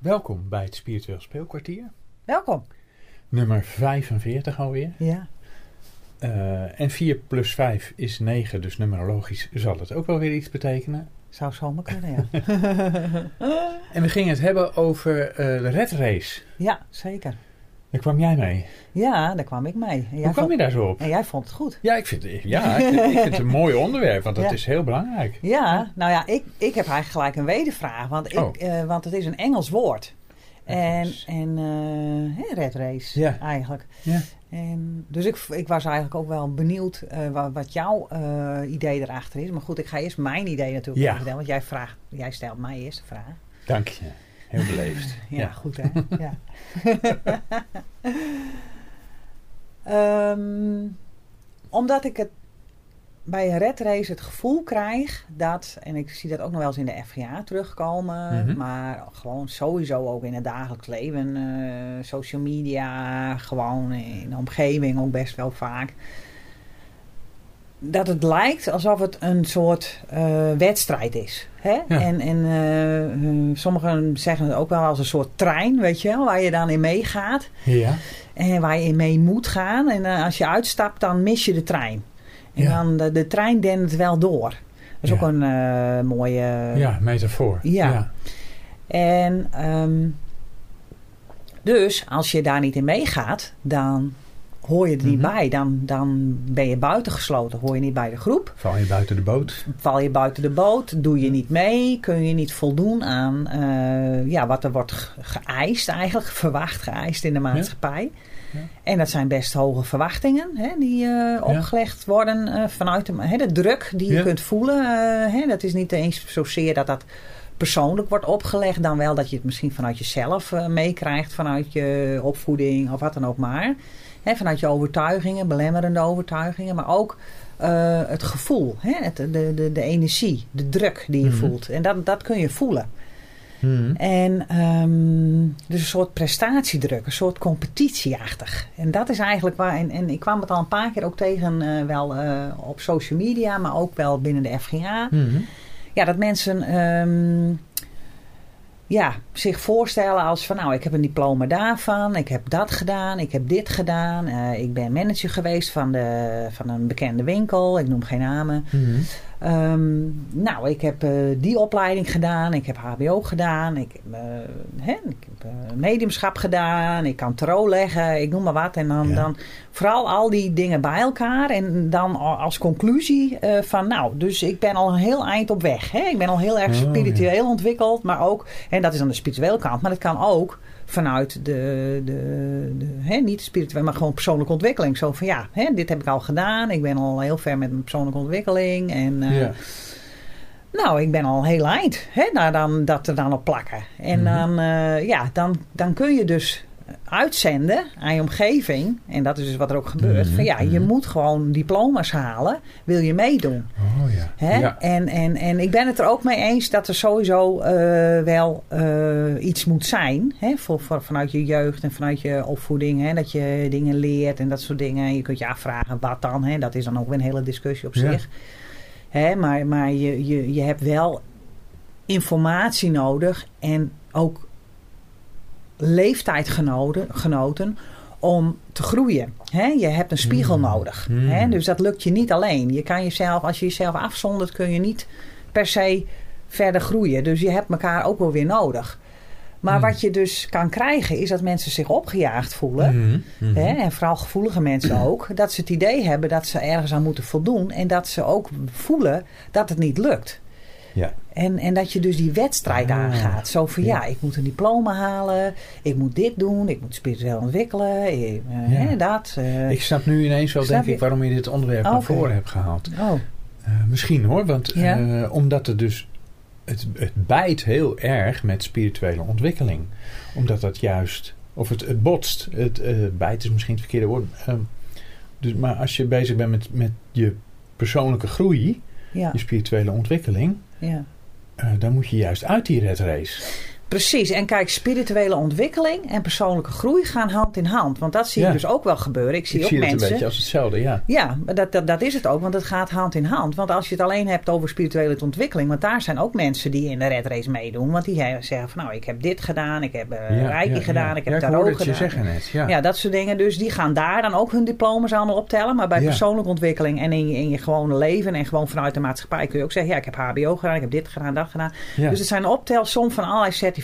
Welkom bij het Spiritueel Speelkwartier. Welkom. Nummer 45 alweer. Ja. Uh, en 4 plus 5 is 9, dus numerologisch zal het ook wel weer iets betekenen. Zou zomaar kunnen, ja. en we gingen het hebben over uh, de red race. Ja, zeker. Daar kwam jij mee. Ja, daar kwam ik mee. Hoe kwam vond... je daar zo op? En jij vond het goed. Ja, ik vind, ja, ik vind, ik vind het een mooi onderwerp, want dat ja. is heel belangrijk. Ja, nou ja, ik, ik heb eigenlijk gelijk een wedervraag, want, ik, oh. uh, want het is een Engels woord. En, en uh, red race ja. eigenlijk. Ja. En, dus ik, ik was eigenlijk ook wel benieuwd uh, wat, wat, jouw idee erachter is. Maar goed, ik ga eerst mijn idee natuurlijk ja. vertellen. Want jij, vraagt, jij stelt mij eerst de vraag. Dank je. Heel beleefd. ja, ja, goed hè. ja. um, omdat ik het bij een red race het gevoel krijg dat, en ik zie dat ook nog wel eens in de FGA terugkomen, Mhm. maar gewoon sowieso ook in het dagelijks leven, uh, social media, gewoon in de omgeving ook best wel vaak. Dat het lijkt alsof het een soort uh, wedstrijd is. Hè? Ja. En, en uh, sommigen zeggen het ook wel als een soort trein, weet je wel, waar je dan in meegaat. Ja. En waar je in mee moet gaan. En uh, als je uitstapt, dan mis je de trein. En Ja. dan de, de trein dendert wel door. Dat is ook een mooie... ja, metafoor. Ja. ja. En um, dus als je daar niet in meegaat, dan hoor je er niet Mhm. bij. Dan, dan ben je buitengesloten. Hoor je niet bij de groep. Val je buiten de boot? Val je buiten de boot. Doe je niet mee. Kun je niet voldoen aan uh, ja, wat er wordt ge- geëist eigenlijk. Verwacht geëist in de maatschappij. Ja. En dat zijn best hoge verwachtingen hè, die uh, opgelegd worden uh, vanuit de, hè, de druk die je kunt voelen. Hè, dat is niet eens zozeer dat dat persoonlijk wordt opgelegd, dan wel dat je het misschien vanuit jezelf meekrijgt, vanuit je opvoeding of wat dan ook maar. Hè, vanuit je overtuigingen, belemmerende overtuigingen, maar ook uh, het gevoel, het, de, de, de energie, de druk die je Mhm. voelt. En dat, dat kun je voelen. Mhm. En um, dus een soort prestatiedruk, een soort competitieachtig. En dat is eigenlijk waar, en, en ik kwam het al een paar keer ook tegen, uh, wel uh, op social media, maar ook wel binnen de FGA. Mhm. Ja, dat mensen um, ja, zich voorstellen als van nou, ik heb een diploma daarvan, ik heb dat gedaan, ik heb dit gedaan. Uh, ik ben manager geweest van, de, van een bekende winkel, ik noem geen namen. Mhm. Um, nou, ik heb uh, die opleiding gedaan. Ik heb HBO gedaan. Ik heb, uh, ik heb uh, mediumschap gedaan. Ik kan tarot leggen. Ik noem maar wat. En dan, Ja. dan vooral al die dingen bij elkaar. En dan als conclusie van nou, dus ik ben al een heel eind op weg. Hè? Ik ben al heel erg Oh, spiritueel ontwikkeld. Maar ook, en dat is dan de spirituele kant. Maar dat kan ook vanuit de, de, de hè, niet spiritueel, maar gewoon persoonlijke ontwikkeling. Zo van ja, hè, dit heb ik al gedaan. Ik ben al heel ver met mijn persoonlijke ontwikkeling. En Ja. nou, ik ben al heel eind. Hè, nou, dan, dat er dan op plakken. En Mhm. dan, uh, ja, dan, dan kun je dus uitzenden aan je omgeving. En dat is dus wat er ook gebeurt. Mhm, Van ja, je mhm. moet gewoon diploma's halen. Wil je meedoen. Oh ja. Hè? ja. En, en, en ik ben het er ook mee eens dat er sowieso uh, wel uh, iets moet zijn. Hè? Voor, voor, vanuit je jeugd en vanuit je opvoeding. Hè? Dat je dingen leert en dat soort dingen. Je kunt je afvragen wat dan. Hè? Dat is dan ook weer een hele discussie op Ja. zich. Hè? Maar, maar je, je, je hebt wel informatie nodig. En ook leeftijdgenoten om te groeien. Hè? Je hebt een spiegel Mm. nodig. Mm. Hè? Dus dat lukt je niet alleen. Je kan jezelf, als je jezelf afzondert, kun je niet per se verder groeien. Dus je hebt elkaar ook wel weer nodig. Maar Mm. wat je dus kan krijgen, is dat mensen zich opgejaagd voelen. Mhm, mhm. Hè? En vooral gevoelige mensen ook. Dat ze het idee hebben dat ze ergens aan moeten voldoen. En dat ze ook voelen dat het niet lukt. Ja. En, en dat je dus die wedstrijd Ah, aangaat. Zo van ja. ja. ik moet een diploma halen. Ik moet dit doen. Ik moet spiritueel ontwikkelen. eh, Ja. hè, dat. eh. Ik snap nu ineens wel, denk je? ik, waarom je dit onderwerp naar voren hebt gehaald. oh, Eh, misschien hoor, want Ja. eh, omdat het dus. Het, het bijt heel erg met spirituele ontwikkeling. Omdat dat juist. Of het, het botst. Het eh, bijt is misschien het verkeerde woord. Ehm, dus, maar als je bezig bent met, met je persoonlijke groei. ja, Je spirituele ontwikkeling. ja. eh, dan moet je juist uit die red race. Precies. En kijk, spirituele ontwikkeling en persoonlijke groei gaan hand in hand. Want dat zie Ja. ik dus ook wel gebeuren. Ik zie Ik ook zie het een beetje als hetzelfde, ja. Ja, maar dat, dat, dat is het ook, want het gaat hand in hand. Want als je het alleen hebt over spirituele ontwikkeling, want daar zijn ook mensen die in de red race meedoen. Want die zeggen van nou, ik heb dit gedaan, ik heb uh, ja, reiki ja, gedaan, ik heb ik tarot gedaan. je zeggen net, ja. Ja. dat soort dingen. Dus die gaan daar dan ook hun diploma's allemaal optellen. Maar bij persoonlijke ontwikkeling en in je, in je gewone leven en gewoon vanuit de maatschappij kun je ook zeggen: ja, ik heb HBO gedaan, ik heb dit gedaan, dat gedaan. Dus het zijn een optelsom van allerlei certificaten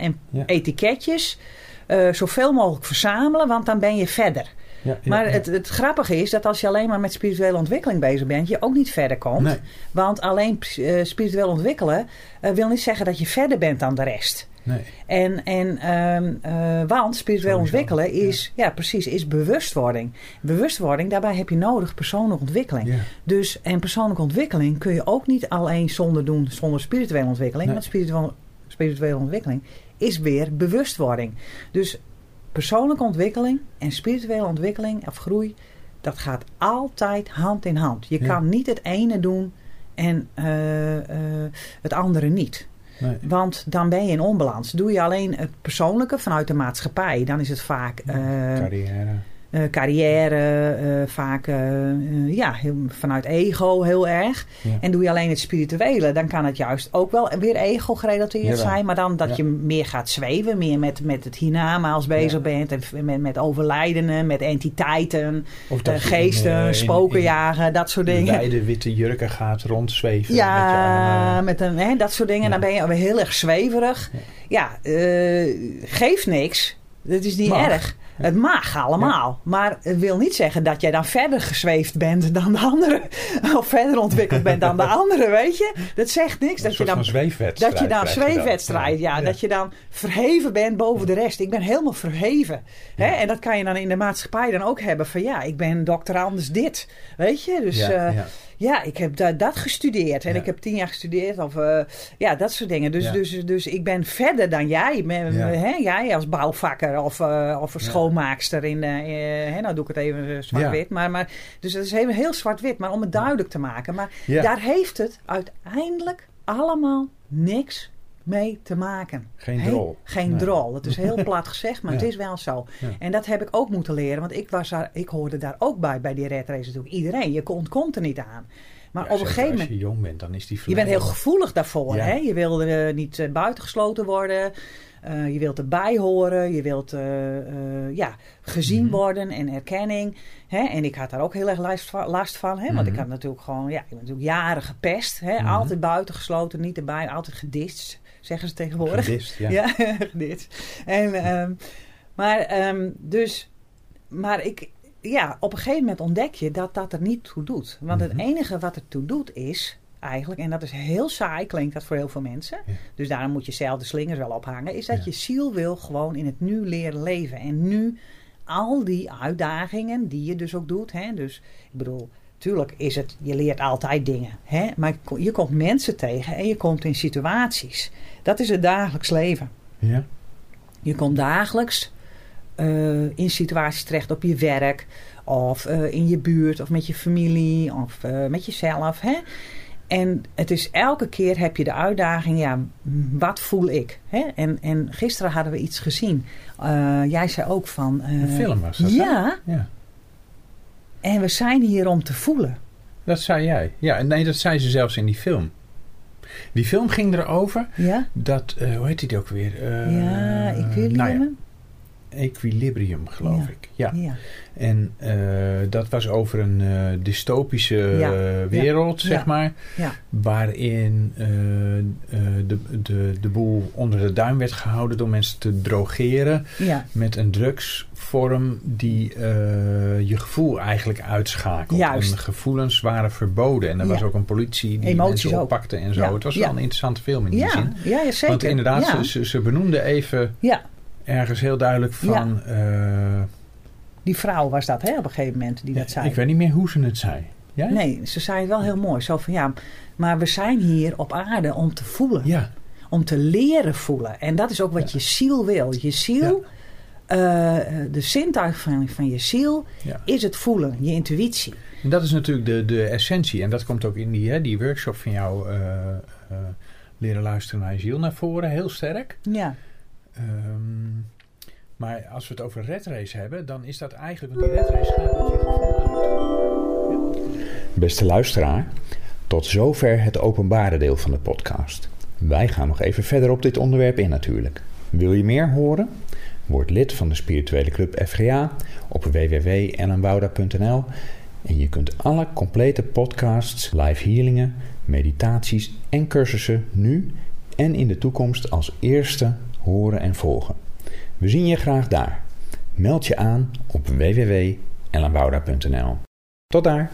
en Ja. etiketjes. eh, zoveel mogelijk verzamelen, want dan ben je verder. Ja, ja, Maar het, het grappige is dat als je alleen maar met spirituele ontwikkeling bezig bent, je ook niet verder komt. Nee. Want alleen eh, spiritueel ontwikkelen eh, wil niet zeggen dat je verder bent dan de rest. Nee. En, en, ehm, eh, want spiritueel ontwikkelen is, ja. precies, is bewustwording. Bewustwording, daarbij heb je nodig persoonlijke ontwikkeling. Dus, en persoonlijke ontwikkeling kun je ook niet alleen zonder doen, zonder spirituele ontwikkeling. Nee. Want spirituele, spirituele ontwikkeling is weer bewustwording. Dus persoonlijke ontwikkeling en spirituele ontwikkeling of groei, dat gaat altijd hand in hand. Je Ja. kan niet het ene doen en eh, eh, het andere niet. Nee. Want dan ben je in onbalans. Doe je alleen het persoonlijke vanuit de maatschappij, dan is het vaak eh, Carrière. Eh, carrière, eh, vaak eh, ja, heel- vanuit ego heel erg. Ja. En doe je alleen het spirituele, dan kan het juist ook wel weer ego gerelateerd zijn. Maar dan dat Ja. je meer gaat zweven, meer met, met het hiernamaals bezig Ja. bent. En met, met overlijdenen, met entiteiten, geesten, in, eh, in- spoken in jagen, dat soort dingen. Wijde witte jurken gaat rondzweven. met je Ja, met een, hè, dat soort dingen. Ja. Dan ben je alweer heel erg zweverig. Ja, geeft niks. Dat is niet Mag. erg. Het mag allemaal. Maar het wil niet zeggen dat jij dan verder gezweefd bent dan de andere. Of verder ontwikkeld bent dan de andere, weet je. Dat zegt niks. Dat je dan zweefwedstrijd. dat je dan zweefwedstrijd, ja, Dat je dan verheven bent boven de rest. Ik ben helemaal verheven. Hè? En dat kan je dan in de maatschappij dan ook hebben. Van ja, ik ben dokter anders dit. Weet je? Dus Ja, ja ik heb da- dat gestudeerd. En Ja. ik heb tien jaar gestudeerd. Of eh, ja, dat soort dingen. Dus, Ja. dus, dus ik ben verder dan jij. Met- Ja. hè? Jij als bouwvakker of, eh, of. Schoonmaakster. In, de, eh, hè? Nou doe ik het even eh, zwart-wit. Maar, maar, dus het is heel, heel zwart-wit. Maar om het duidelijk te maken. Maar Ja. daar heeft het uiteindelijk allemaal niks mee te maken. Geen drol. geen Nee. drol. Het is heel plat gezegd, maar Ja. het is wel zo. Ja. En dat heb ik ook moeten leren, want ik, was daar, ik hoorde daar ook bij, bij die red race natuurlijk. Iedereen, je ontkomt er niet aan. Maar Ja, op een gegeven Als moment... je jong bent, dan is die Je bent heel gevoelig daarvoor. Hè? Je wil er eh, niet eh, buitengesloten worden. Eh, je wilt erbij horen. Je wilt eh, eh, ja, gezien Mhm. worden en erkenning. Hè? En ik had daar ook heel erg last van. Last van hè? Want ik Mhm. had natuurlijk gewoon ja, ik ben natuurlijk jaren gepest. Hè? Mhm. Altijd buitengesloten, niet erbij. Altijd gedist, zeggen ze tegenwoordig. Gedist, ja. Ja, dit. En, ehm, maar, ehm, dus, maar ik, ja, op een gegeven moment ontdek je dat dat er niet toe doet. Want Mhm. het enige wat er toe doet is eigenlijk, en dat is heel saai, klinkt dat voor heel veel mensen. Ja. Dus daarom moet je zelf de slingers wel ophangen. Is dat Ja. je ziel wil gewoon in het nu leren leven. En nu al die uitdagingen die je dus ook doet. Hè? Dus ik bedoel, tuurlijk is het, je leert altijd dingen. Hè? Maar je komt mensen tegen en je komt in situaties. Dat is het dagelijks leven. Ja. Je komt dagelijks eh, in situaties terecht op je werk, of eh, in je buurt, of met je familie, of eh, met jezelf. Hè? En het is elke keer heb je de uitdaging, ja, wat voel ik? Hè? En, en gisteren hadden we iets gezien. Eh, jij zei ook van. eh, Een film was dat? Ja, ja. en we zijn hier om te voelen. Dat zei jij. Ja, nee, dat zei ze zelfs in die film. Die film ging erover Ja, dat, eh, hoe heet die ook weer? Ja ik wil nou ja, je. Equilibrium, geloof Ja. ik. Ja. Ja. En eh, dat was over een eh, dystopische Ja. eh, wereld, zeg maar. Ja. Waarin de, de, de boel onder de duim werd gehouden door mensen te drogeren. Met een drugsvorm die je gevoel eigenlijk uitschakelt. Juist. En gevoelens waren verboden. En er was ook een politie die Emoties mensen ook. oppakte en zo. Het was wel een interessante film in die zin. ja, ja, zeker. Want inderdaad, ze, ze benoemde even ja, ergens heel duidelijk van... eh, die vrouw was dat hè, op een gegeven moment die dat zei. ik weet niet meer hoe ze het zei. Jij? Nee, ze zei het wel heel mooi. Zo van ja, maar we zijn hier op aarde om te voelen. Ja, Om te leren voelen. En dat is ook wat Ja. je ziel wil. Je ziel, eh, de zintuig van, van je ziel, ja. is het voelen. Je intuïtie. En dat is natuurlijk de, de essentie. En dat komt ook in die, hè, die workshop van jou, eh, leren luisteren naar je ziel naar voren, heel sterk. Ja. Ehm, maar als we het over red race hebben, dan is dat eigenlijk, want die red race gaat. Beste luisteraar, tot zover het openbare deel van de podcast. Wij gaan nog even verder op dit onderwerp in natuurlijk. Wil je meer horen? Word lid van de spirituele club FGA op www.ellenwouda.nl en je kunt alle complete podcasts, live healingen, meditaties en cursussen nu en in de toekomst als eerste horen en volgen. We zien je graag daar. Meld je aan op www.ellenwouda.nl. Tot daar!